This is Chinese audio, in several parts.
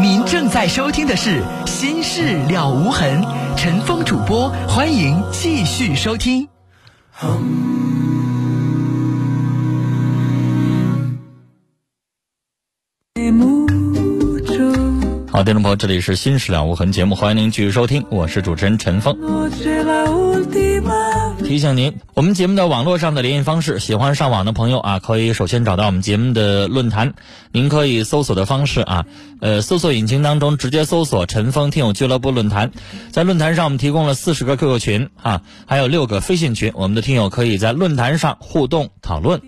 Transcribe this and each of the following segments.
您正在收听的是《心事了无痕》，陈峰主播，欢迎继续收听。好，听众朋友，这里是《新事了无痕》节目，欢迎您继续收听，我是主持人陈峰。提醒您，我们节目的网络上的联系方式，喜欢上网的朋友啊，可以首先找到我们节目的论坛，您可以搜索的方式啊，呃，搜索引擎当中直接搜索“陈峰听友俱乐部论坛”。在论坛上，我们提供了四十个 QQ 群啊，还有六个飞信群，我们的听友可以在论坛上互动讨论。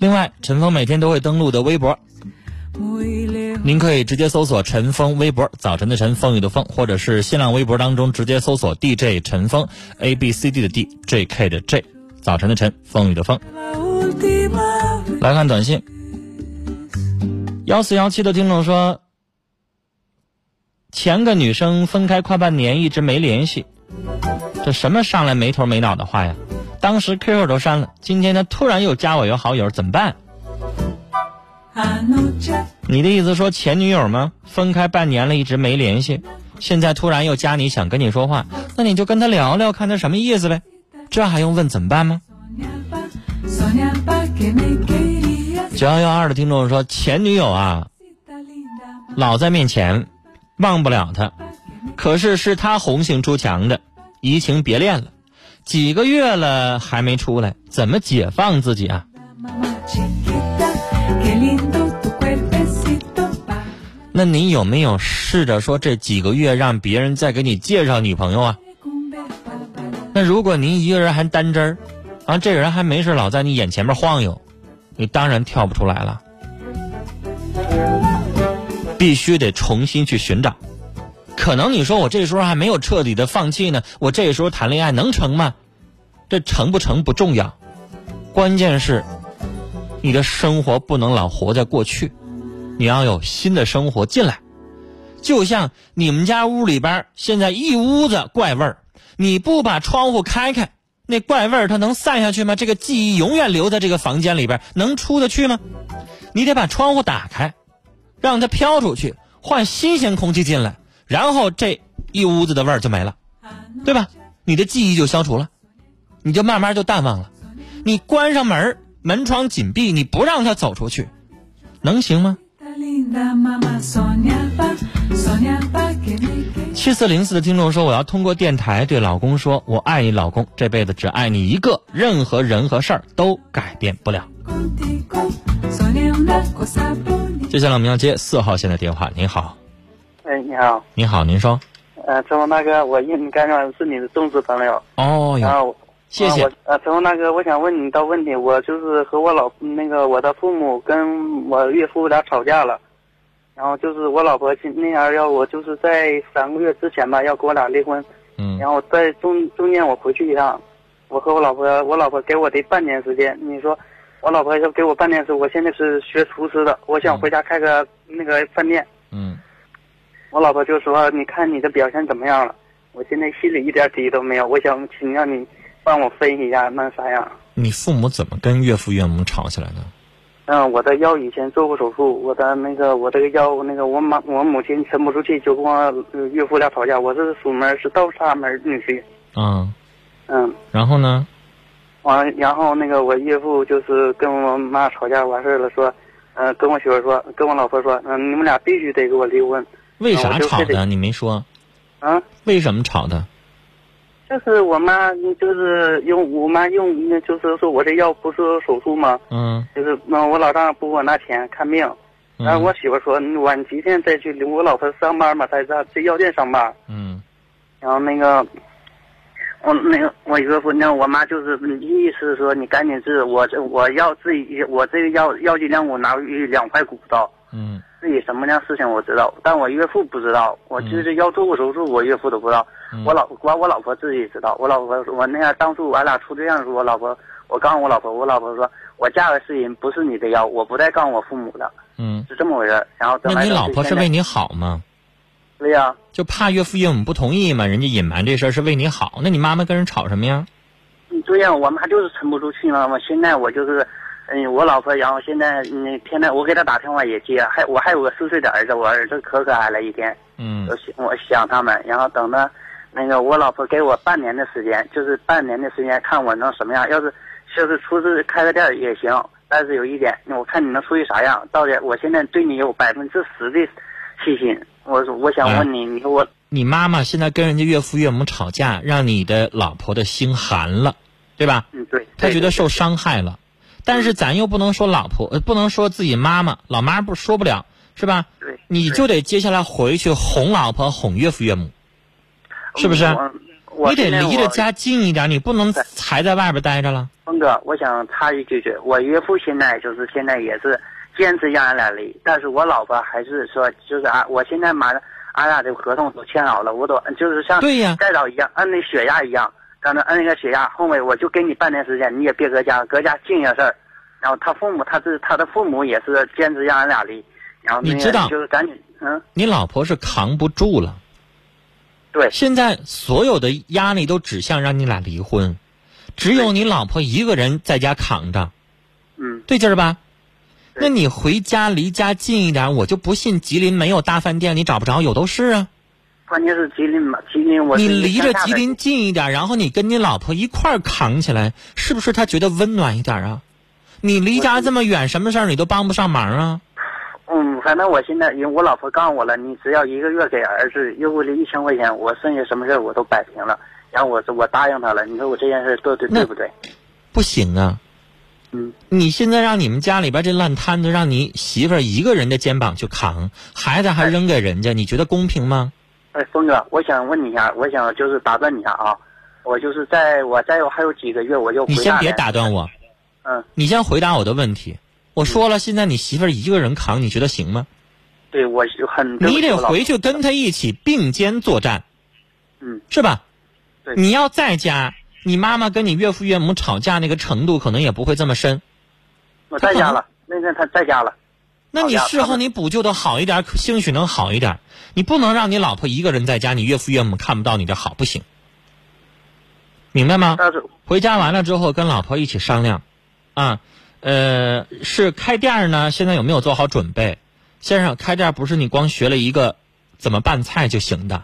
另外，陈峰每天都会登录的微博。您可以直接搜索陈峰微博，早晨的晨，风雨的风，或者是新浪微博当中直接搜索 DJ 陈峰，A B C D 的 D，J K 的 J，早晨的晨，风雨的风。来看短信，幺四幺七的听众说，前个女生分开快半年，一直没联系，这什么上来没头没脑的话呀？当时 QQ 都删了，今天他突然又加我为好友，怎么办？你的意思说前女友吗？分开半年了，一直没联系，现在突然又加你，想跟你说话，那你就跟他聊聊，看他什么意思呗。这还用问怎么办吗？九幺幺二的听众说前女友啊，老在面前，忘不了他，可是是他红杏出墙的，移情别恋了，几个月了还没出来，怎么解放自己啊？那你有没有试着说这几个月让别人再给你介绍女朋友啊？那如果您一个人还单针儿，啊，这个人还没事老在你眼前面晃悠，你当然跳不出来了。必须得重新去寻找。可能你说我这时候还没有彻底的放弃呢，我这时候谈恋爱能成吗？这成不成不重要，关键是。你的生活不能老活在过去，你要有新的生活进来。就像你们家屋里边现在一屋子怪味儿，你不把窗户开开，那怪味儿它能散下去吗？这个记忆永远留在这个房间里边，能出得去吗？你得把窗户打开，让它飘出去，换新鲜空气进来，然后这一屋子的味儿就没了，对吧？你的记忆就消除了，你就慢慢就淡忘了。你关上门门窗紧闭，你不让它走出去，能行吗？七四零四的听众说：“我要通过电台对老公说，我爱你，老公，这辈子只爱你一个，任何人和事儿都改变不了。”接下来我们要接四号线的电话。您好，哎，你好，你好，您说，呃，陈峰大哥，我应该上是你的忠实朋友。哦然后。谢谢。呃，陈峰大哥，我想问你一道问题。我就是和我老那个我的父母跟我岳父俩吵架了，然后就是我老婆那样要我就是在三个月之前吧，要跟我俩离婚。嗯。然后在中中间我回去一趟，我和我老婆，我老婆给我的半年时间。你说，我老婆要给我半年时，我现在是学厨师的，我想回家开个那个饭店。嗯。我老婆就说：“你看你的表现怎么样了？”我现在心里一点底都没有。我想请教你。帮我分析一下那啥样？你父母怎么跟岳父岳母吵起来的？嗯，我的腰以前做过手术，我的那个我这个腰那个我妈我母亲沉不住气，就跟我岳父俩吵架。我是属门是倒插门女婿。嗯。嗯。然后呢？完，然后那个我岳父就是跟我妈吵架完事了，说，嗯，跟我媳妇说，跟我老婆说，嗯，你们俩必须得给我离婚。为啥吵的？你没说。啊？为什么吵的？就是我妈，就是用我妈用，那就是说我这药不是手术吗？嗯。就是那我老丈人不给我拿钱看病，然后我媳妇说晚几天再去。我老婆上班嘛，在在这药店上班。嗯。然后那个，我那个我岳父那我妈就是意思说你赶紧治我这我要自己我这个药药剂量我拿两块骨头。嗯。自己什么样事情我知道，但我岳父不知道。我就是要做过手术，我岳父都不知道。我老我我老婆自己知道。我老婆我那样当初俺俩处对象的时候，我老婆我告诉我老婆，我老婆说我嫁的是人，不是你的药，我不带告诉我父母的。嗯，是这么回事。然后那你老婆是为你好吗？对呀。就怕岳父岳母不同意嘛，人家隐瞒这事儿是为你好。那你妈妈跟人吵什么呀？对呀，我妈就是沉不住气嘛。我现在我就是，嗯，我老婆，然后现在嗯，天天我给她打电话也接，还我还有个四岁的儿子，我儿子可可爱了一天，嗯。我想我想他们，然后等着那个我老婆给我半年的时间，就是半年的时间看我能什么样，要是就是出去开个店也行，但是有一点，我看你能出去啥样，到底我现在对你有百分之十的信心，我说我想问你，你说我你妈妈现在跟人家岳父岳母吵架，让你的老婆的心寒了，对吧？嗯对，她觉得受伤害了，但是咱又不能说老婆，呃，不能说自己妈妈，老妈不说不了，是吧？对，你就得接下来回去哄老婆，哄岳父岳母，是不是？你得离着家近一点，你不能对。还在外边待着了。峰哥，我想插一句句，我岳父现在就是现在也是坚持让俺俩离，但是我老婆还是说，就是啊，我现在马上俺俩的合同都签好了，我都就是像对呀。再早一样，按那血压一样，刚才按那个血压，后面我就给你半年时间，你也别搁家，搁家静下事儿。然后他父母，他是他的父母也是坚持让俺俩离，然后你知道就是赶紧，嗯，你老婆是扛不住了，对，现在所有的压力都指向让你俩离婚，只有你老婆一个人在家扛着，嗯，对劲儿吧？那你回家离家近一点，我就不信吉林没有大饭店，你找不着，有都是啊。关键是吉林嘛，吉林我你离着吉林近一点，然后你跟你老婆一块儿扛起来，是不是她觉得温暖一点啊？你离家这么远，什么事儿你都帮不上忙啊？嗯，反正我现在，因为我老婆告诉我了，你只要一个月给儿子邮过来一千块钱，我剩下什么事儿我都摆平了。然后我说我答应他了，你说我这件事做对对不对？不行啊！嗯，你现在让你们家里边这烂摊子，让你媳妇儿一个人的肩膀去扛，孩子还扔给人家，你觉得公平吗？哎，峰哥，我想问你一下，我想就是打断你一下啊，我就是在我再有还有几个月我就回你先别打断我，嗯，你先回答我的问题。我说了，现在你媳妇儿一个人扛，你觉得行吗？对我很你得回去跟她一起并肩作战，嗯，是吧？对你要在家，你妈妈跟你岳父岳母吵架那个程度可能也不会这么深。我在家了，那天他在家了，那你事后你补救的好一点，兴许能好一点。你不能让你老婆一个人在家，你岳父岳母看不到你的好，不行。明白吗？回家完了之后，跟老婆一起商量，啊，呃，是开店呢？现在有没有做好准备？先生，开店不是你光学了一个怎么拌菜就行的，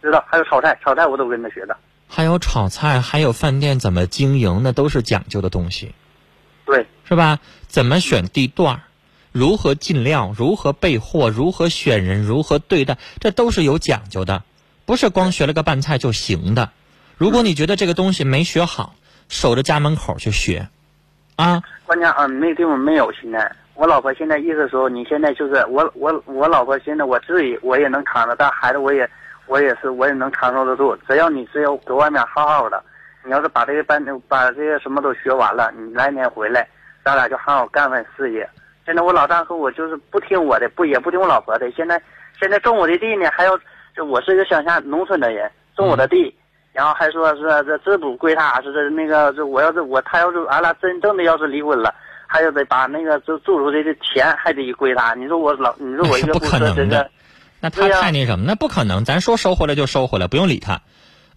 知道还有炒菜，炒菜我都跟他学的，还有炒菜，还有饭店怎么经营，那都是讲究的东西，对，是吧？怎么选地段儿，如何进料，如何备货，如何选人，如何对待，这都是有讲究的，不是光学了个拌菜就行的。如果你觉得这个东西没学好，守着家门口去学，啊，关键啊，那地方没有。现在我老婆现在意思说，你现在就是我我我老婆现在我自己我也能扛着，但孩子我也我也是我也能承受得住。只要你只要搁外面好好的，你要是把这个班把这些什么都学完了，你来年回来，咱俩就好好干份事业。现在我老丈和我就是不听我的，不也不听我老婆的。现在现在种我的地呢，还要这我是一个乡下农村的人，种我的地。然后还说是这这不归他，是这那个这我要是我他要是俺俩真正的要是离婚了，还要得把那个就住出去的钱还得归他。你说我老你说我一个不可能的，那他太那什么，那不可能。咱说收回来就收回来，不用理他。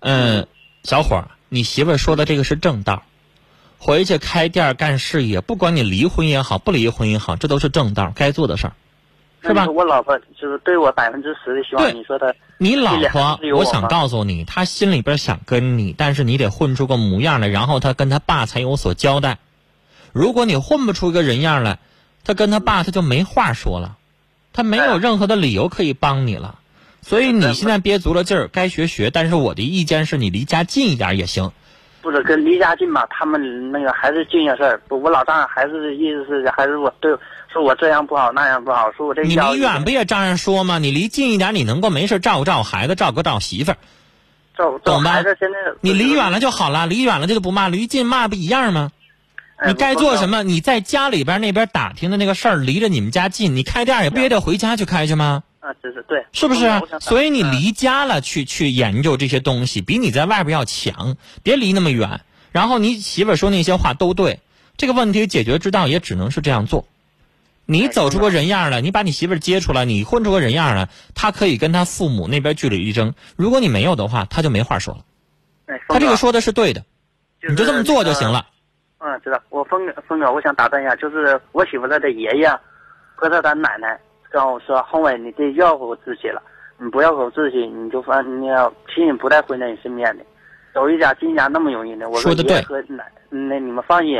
嗯，小伙儿，你媳妇儿说的这个是正道，回去开店儿干事业，不管你离婚也好，不离婚也好，这都是正道，该做的事儿，是吧？我老婆就是对我百分之十的希望，你说的你老婆我想告诉你，她心里边想跟你，但是你得混出个模样来，然后她跟她爸才有所交代。如果你混不出一个人样来，她跟她爸她就没话说了，她没有任何的理由可以帮你了。所以你现在憋足了劲儿，该学学，但是我的意见是你离家近一点也行。不是跟离家近嘛，他们那个还是近些事儿。不，我老丈人还是意思是还是我对说我这样不好那样不好，说我这你离远不也照样说吗？你离近一点，你能够没事照顾照顾孩子，照顾照顾媳妇儿。懂吧孩子现在你离远了就好了，离远了就不骂，离近骂不一样吗？哎你该做什？么？你在家里边那边打听的那个事儿，离着你们家近，你开店也不也得回家去开去吗？啊，这是对，是不是啊？所以你嗯离家了去去研究这些东西，比你在外边要强。别离那么远。然后你媳妇儿说那些话都对，这个问题解决之道也只能是这样做。你哎走出个人样来，你把你媳妇儿接出来，你混出个人样来，他可以跟他父母那边据理力争。如果你没有的话，他就没话说了。哎，他这个说的是对的，你就这么做就行。了。嗯，嗯，知道。我峰哥，峰哥，我想打断一下，就是我媳妇她的爷爷和她的奶奶跟我说，宏伟，你得要活自己了，你不要活自己，你就反你要亲人不带回在你身边的，走一家进一家那么容易的。我说的对。那你们放心，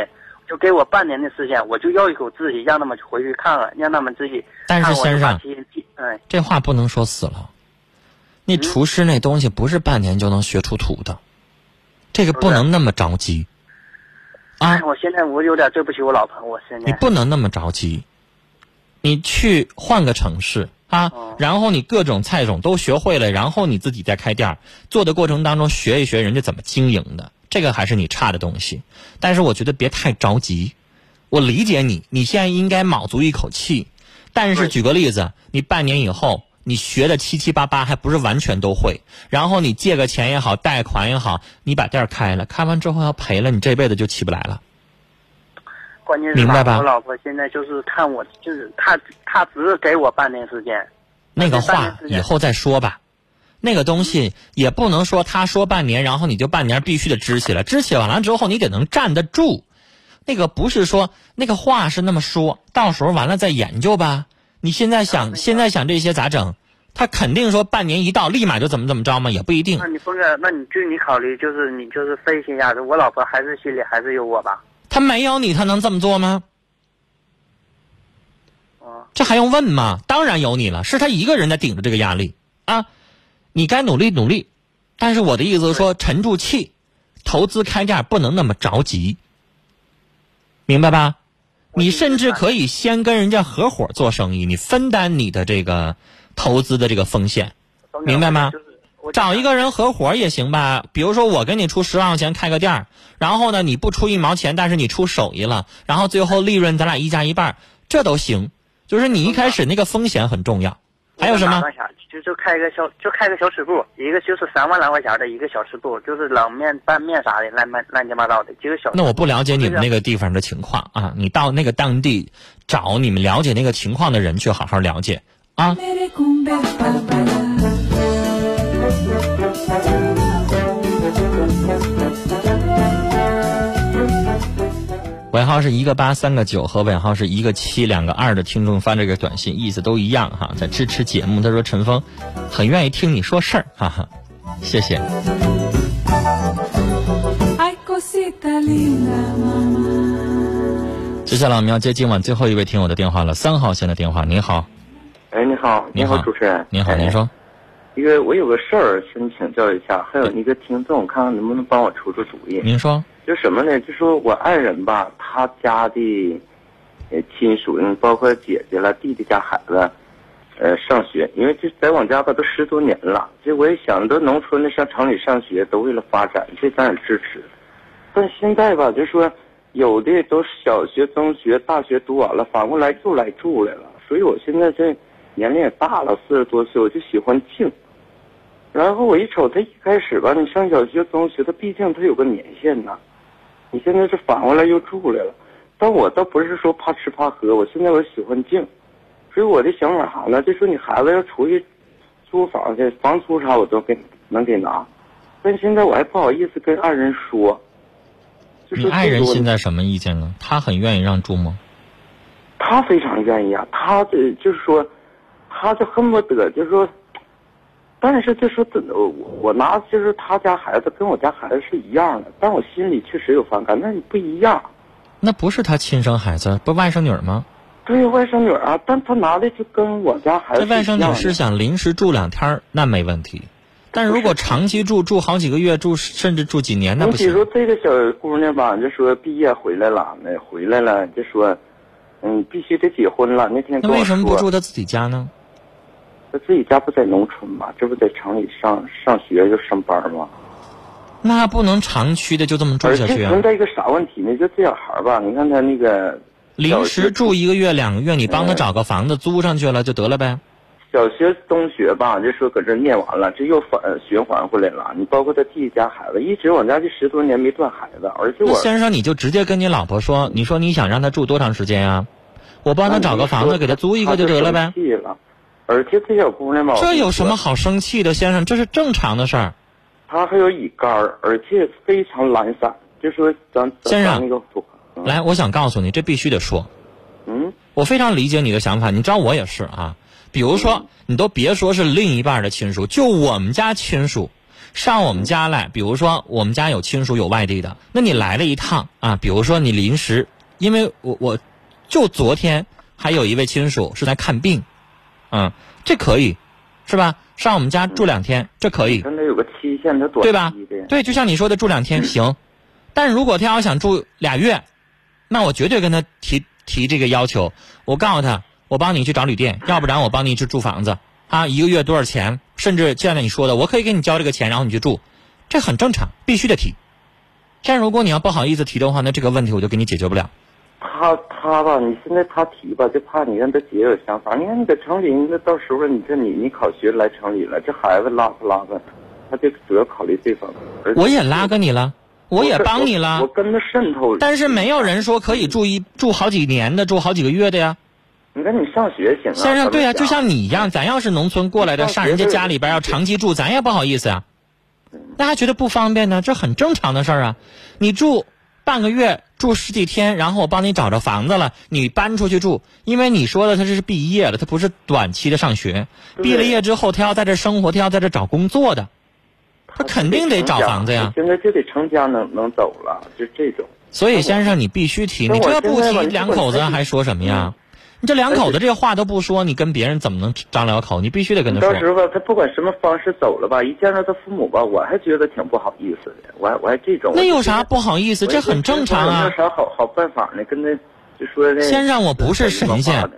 就给我半年的时间，我就要一口自己，让他们回去看看，让他们自己。但是先生，嗯，这话不能说死了。那厨师那东西不是半年就能学出土的，这个不能那么着急。啊！我现在我有点对不起我老婆，我现在你不能那么着急，你去换个城市啊，然后你各种菜种都学会了，然后你自己再开店做的过程当中学一学人家怎么经营的，这个还是你差的东西。但是我觉得别太着急，我理解你，你现在应该卯足一口气。但是举个例子，你半年以后。你学的七七八八还不是完全都会，然后你借个钱也好，贷款也好，你把店开了，开完之后要赔了，你这辈子就起不来了。关键是明白吧？我老婆现在就是看我，就是她，她只是给我半年时间。那个话以后再说吧，那个东西也不能说他说半年，然后你就半年必须得支起来，支起完了之后你得能站得住。那个不是说那个话是那么说，到时候完了再研究吧。你现在想，现在想这些咋整？他肯定说半年一到，立马就怎么怎么着嘛？也不一定。那你峰哥，那你据你考虑，就是你就是分析一下，我老婆还是心里还是有我吧？他没有你，他能这么做吗？啊，这还用问吗？当然有你了，是他一个人在顶着这个压力啊！你该努力努力，但是我的意思是说，沉住气，投资开店不能那么着急，明白吧？你甚至可以先跟人家合伙做生意，你分担你的这个投资的这个风险，明白吗？找一个人合伙也行吧。比如说我给你出十万块钱开个店然后呢你不出一毛钱，但是你出手艺了，然后最后利润咱俩一加一半，这都行。就是你一开始那个风险很重要。还有什么？就就开个小就开个小吃部，一个就是三万来块钱的一个小吃部，就是冷面、拌面啥的，乱乱乱七八糟的几个小。那我不了解你们那个地方的情况啊，你到那个当地找你们了解那个情况的人去好好了解啊。尾号是一个八三个九和尾号是一个七两个二的听众发这个短信，意思都一样哈，在支持节目。他说陈峰很愿意听你说事儿，哈哈，谢谢。接下来我们要接今晚最后一位听友的电话了，三号线的电话，您好。哎，你好，你好，主持人，您好，您说。一个我有个事儿，想请教一下，还有一个听众，看看能不能帮我出出主意。您说。就什么呢？就说我爱人吧，他家的亲属，包括姐姐了、弟弟家孩子，呃上学，因为这在我家吧都十多年了。这我也想，都农村的上城里上学，都为了发展，这咱也支持。但现在吧，就说有的都小学、中学、大学读完了，反过来又来住来了。所以我现在这年龄也大了，四十多岁，我就喜欢静。然后我一瞅他一开始吧，你上小学、中学，他毕竟他有个年限呐。你现在是反过来又住来了，但我倒不是说怕吃怕喝，我现在我喜欢静，所以我的想法啥呢？就说你孩子要出去租房去，房租啥我都给能给拿，但现在我还不好意思跟爱人说。你爱人现在什么意见呢？他很愿意让住吗？他非常愿意啊，他这就是说，他就恨不得就是说。但是就说，我我拿就是他家孩子跟我家孩子是一样的，但我心里确实有反感。那你不一样，那不是他亲生孩子，不外甥女吗？对，外甥女啊，但他拿的就跟我家孩子。这外甥女是想临时住两天那没问题。但如果长期住，住好几个月，住甚至住几年，那不行。你比如这个小姑娘吧，就说毕业回来了，那回来了就说，嗯，必须得结婚了。那天那为什么不住他自己家呢？他自己家不在农村嘛？这不在城里上上学就上班吗？那不能长期的就这么住下去啊！存在一个啥问题呢？就这小孩吧，你看他那个临时住一个月两个月，你帮他找个房子租上去了就得了呗。小学、中学吧，就说搁这念完了，这又反循环回来了。你包括他弟弟家孩子，一直我家这十多年没断孩子，而且我先生你就直接跟你老婆说，你说你想让他住多长时间呀？我帮他找个房子给他租一个就得了呗。而且这小姑娘吧，这有什么好生气的，先生？这是正常的事儿。她还有乙肝儿，而且非常懒散。就说咱先生，那个来，我想告诉你，这必须得说。嗯我非常理解你的想法，你知道我也是啊。比如说，你都别说是另一半的亲属，就我们家亲属上我们家来，比如说我们家有亲属有外地的，那你来了一趟啊，比如说你临时，因为我我就昨天还有一位亲属是在看病，嗯，这可以，是吧？上我们家住两天，这可以。他那有个期限，他短对吧？对，就像你说的，住两天 行，但如果他要想住俩月，那我绝对跟他提提这个要求。我告诉他，我帮你去找旅店，要不然我帮你去住房子啊，一个月多少钱？甚至现在你说的，我可以给你交这个钱，然后你去住，这很正常，必须得提。但如果你要不好意思提的话，那这个问题我就给你解决不了。他他吧，你现在他提吧，就怕你让他姐有想法。你看你在城里，那到时候你这你你考学来城里了，这孩子拉不拉个，他就主要考虑这方面。我也拉个你了，我也帮你我了，跟他渗透。但是没有人说可以住一住好几年的，住好几个月的呀。你看你上学行啊？先生，对呀、咱们就像你一样，咱要是农村过来的，上人家家里边要长期住，咱也不好意思啊、那还觉得不方便呢，这很正常的事儿啊。你住半个月，住十几天，然后我帮你找着房子了，你搬出去住，因为你说的他这是毕业了，他不是短期的上学，毕了业之后他要在这生活，他要在这找工作的，他肯定得找房子呀。现在就得成家能能走了，就这种。所以先生，你必须提，你这不提，两口子还说什么呀？你这两口子这话都不说，你跟别人怎么能张了口？你必须得跟他说。到时候吧，他不管什么方式走了吧，一见到他父母吧，我还觉得挺不好意思的，我还我还这种。那有啥不好意思？这很正常啊有。啥好好办法呢？跟他就说那先让我不是神仙。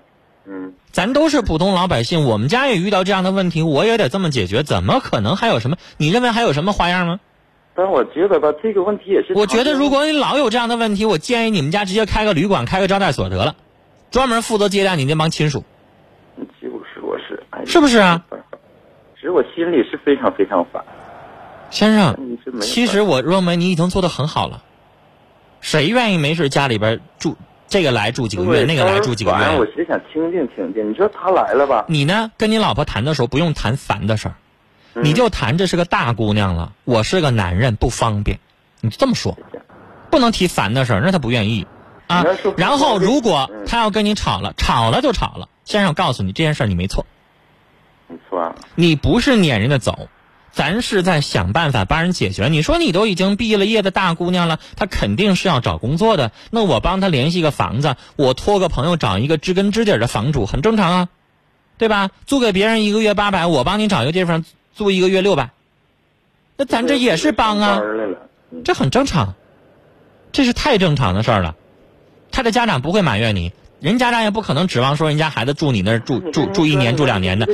嗯，咱都是普通老百姓，我们家也遇到这样的问题，我也得这么解决。怎么可能还有什么？你认为还有什么花样吗？但我觉得吧，这个问题也是。我觉得如果你老有这样的问题，我建议你们家直接开个旅馆，开个招待所得了，专门负责接待你那帮亲属。就是我是，哎是不是啊？其实我心里是非常非常烦。先生其实我认为你已经做的很好了。谁愿意没事家里边住这个来住几个月，那个来住几个月我只想听听听听。你说他来了吧？你呢，跟你老婆谈的时候不用谈烦的事儿，嗯你就谈这是个大姑娘了，我是个男人不方便，你就这么说，不能提烦的事儿，那他不愿意啊。然后如果嗯他要跟你吵了，吵了就吵了，先生，我告诉你这件事儿你没错，没错啊，你不是撵人家走，咱是在想办法帮人解决。你说你都已经毕了业的大姑娘了，她肯定是要找工作的，那我帮她联系个房子，我托个朋友找一个知根知底的房主，很正常啊，对吧？租给别人一个月八百，我帮你找一个地方租一个月六百，那咱这也是帮啊这很正常，这是太正常的事儿了。他的家长不会埋怨你，人家长也不可能指望说人家孩子住你那儿住住住一年住两年的。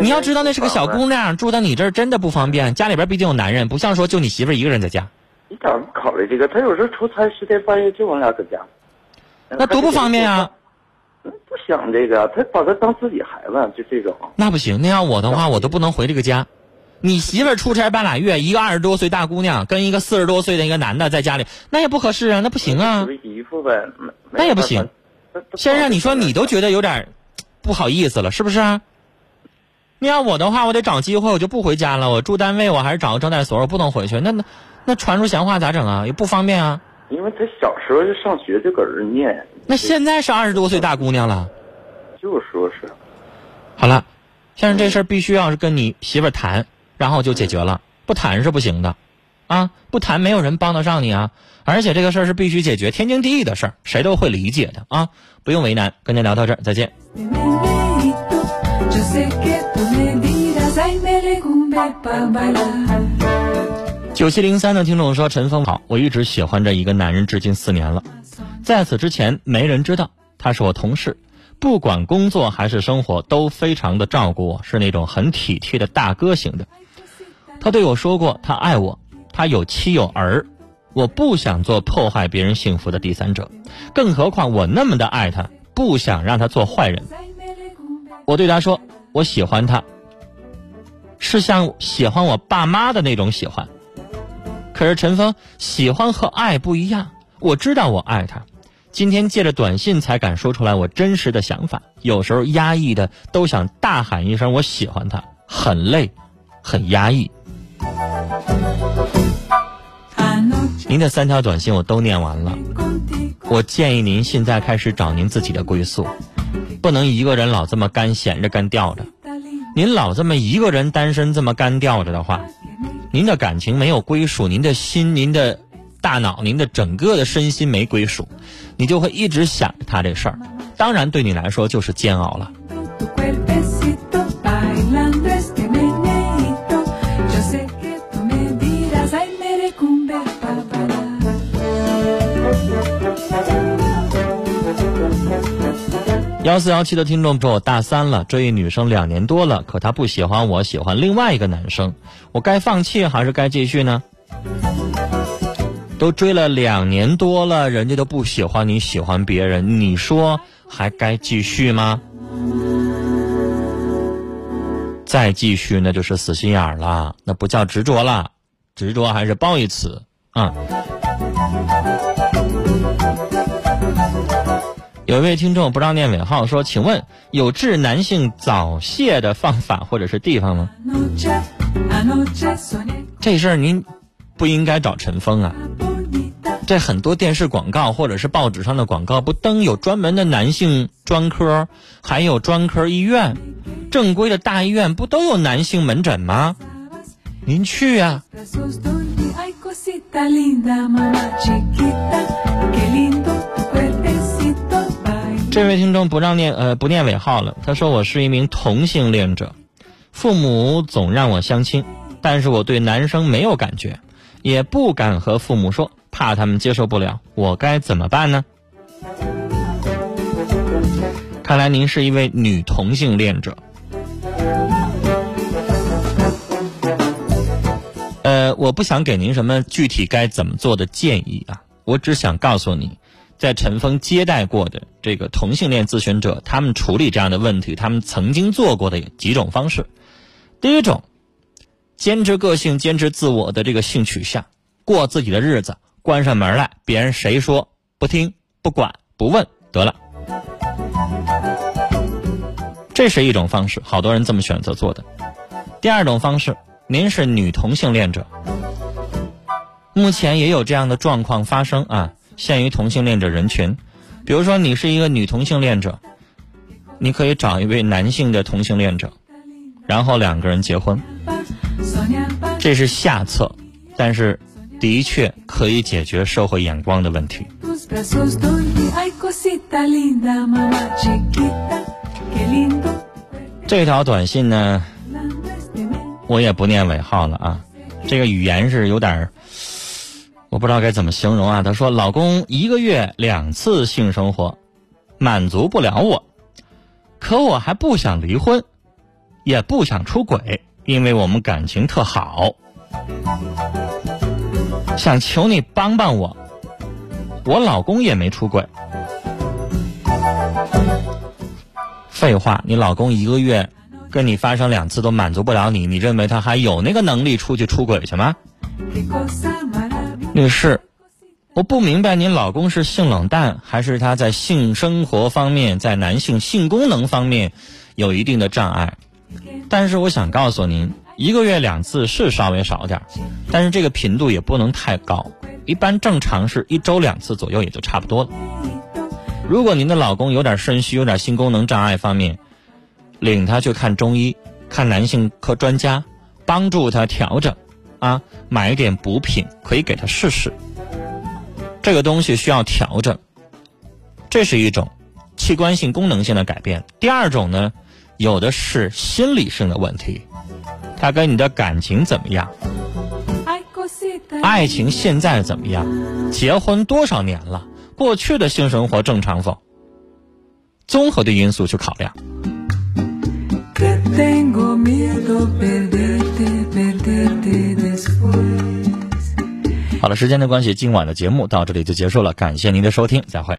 你要知道那是个小姑娘，住到你这儿真的不方便。家里边毕竟有男人，不像说就你媳妇儿一个人在家，你咋不考虑这个？他有时候出差十天半月就我俩搁家，那多不方便啊！嗯不想这个，他把他当自己孩子，就这种。那不行，那要我的话，我都不能回这个家。你媳妇儿出差半拉月，一个二十多岁大姑娘跟一个四十多岁的一个男的在家里，那也不合适啊，那不行啊那也不行。先生，你说你都觉得有点不好意思了，是不是啊？你要我的话，我得找机会，我就不回家了。我住单位，我还是找个招待所，我不能回去。那那那传出闲话咋整啊？也不方便啊。因为他小时候就上学就搁这儿念，那现在是二十多岁大姑娘了。就说是，好了，先生，这事儿必须要是跟你媳妇儿谈，然后就解决了。不谈是不行的，啊，不谈没有人帮得上你啊。而且这个事儿是必须解决，天经地义的事儿，谁都会理解的啊，不用为难。跟您聊到这儿，再见。九七零三的听众说：“陈峰好，我一直喜欢着一个男人，至今四年了。在此之前，没人知道他是我同事，不管工作还是生活，都非常的照顾我，是那种很体贴的大哥型的。他对我说过，他爱我，他有妻有儿，我不想做破坏别人幸福的第三者，更何况我那么的爱他，不想让他做坏人。我对他说，我喜欢他，是像喜欢我爸妈的那种喜欢。可是陈峰，喜欢和爱不一样。我知道我爱他，今天借着短信才敢说出来我真实的想法。有时候压抑的都想大喊一声我喜欢他，很累，很压抑。您的三条短信我都念完了。我建议您现在开始找您自己的归宿，不能一个人老这么干闲着干吊着。您老这么一个人单身这么干吊着的话，您的感情没有归属，您的心、您的大脑、您的整个的身心没归属，你就会一直想着他这事儿。当然，对你来说就是煎熬了。幺四幺七的听众说：“我大三了，追一女生两年多了，可她不喜欢我，喜欢另外一个男生，我该放弃还是该继续呢？都追了两年多了，人家都不喜欢你，喜欢别人，你说还该继续吗？再继续那就是死心眼儿了，那不叫执着了，执着还是褒义词啊。”有位听众不让念尾号说：“请问有治男性早泄的方法或者是地方吗？这事儿您不应该找陈峰啊。这很多电视广告或者是报纸上的广告不登有专门的男性专科，还有专科医院，正规的大医院不都有男性门诊吗？您去呀、这位听众不让念呃不念尾号了，他说我是一名同性恋者，父母总让我相亲，但是我对男生没有感觉，也不敢和父母说，怕他们接受不了，我该怎么办呢？看来您是一位女同性恋者。呃，我不想给您什么具体该怎么做的建议啊，我只想告诉你，在陈峰接待过的这个同性恋咨询者，他们处理这样的问题，他们曾经做过的几种方式。第一种，坚持个性、坚持自我的这个性取向，过自己的日子，关上门来，别人谁说不听、不管、不问得了。这是一种方式，好多人这么选择做的。第二种方式，您是女同性恋者，目前也有这样的状况发生啊，限于同性恋者人群。比如说，你是一个女同性恋者，你可以找一位男性的同性恋者，然后两个人结婚，这是下策，但是的确可以解决社会眼光的问题。这条短信呢，我也不念尾号了啊，这个语言是有点儿，我不知道该怎么形容啊。她说，老公一个月两次性生活，满足不了我，可我还不想离婚，也不想出轨，因为我们感情特好，想求你帮帮我。我老公也没出轨。废话，你老公一个月跟你发生两次都满足不了你，你认为他还有那个能力出去出轨去吗？女士，我不明白您老公是性冷淡，还是他在性生活方面，在男性性功能方面有一定的障碍。但是我想告诉您，一个月两次是稍微少点儿，但是这个频度也不能太高，一般正常是一周两次左右也就差不多了。如果您的老公有点肾虚、有点性功能障碍方面，领他去看中医，看男性科专家，帮助他调整，啊，买一点补品可以给他试试。这个东西需要调整，这是一种器官性、功能性的改变。第二种呢，有的是心理性的问题，他跟你的感情怎么样？爱情现在怎么样？结婚多少年了？过去的性生活正常否？综合的因素去考量。好了时间的关系今晚的节目到这里就结束了感谢您的收听再会。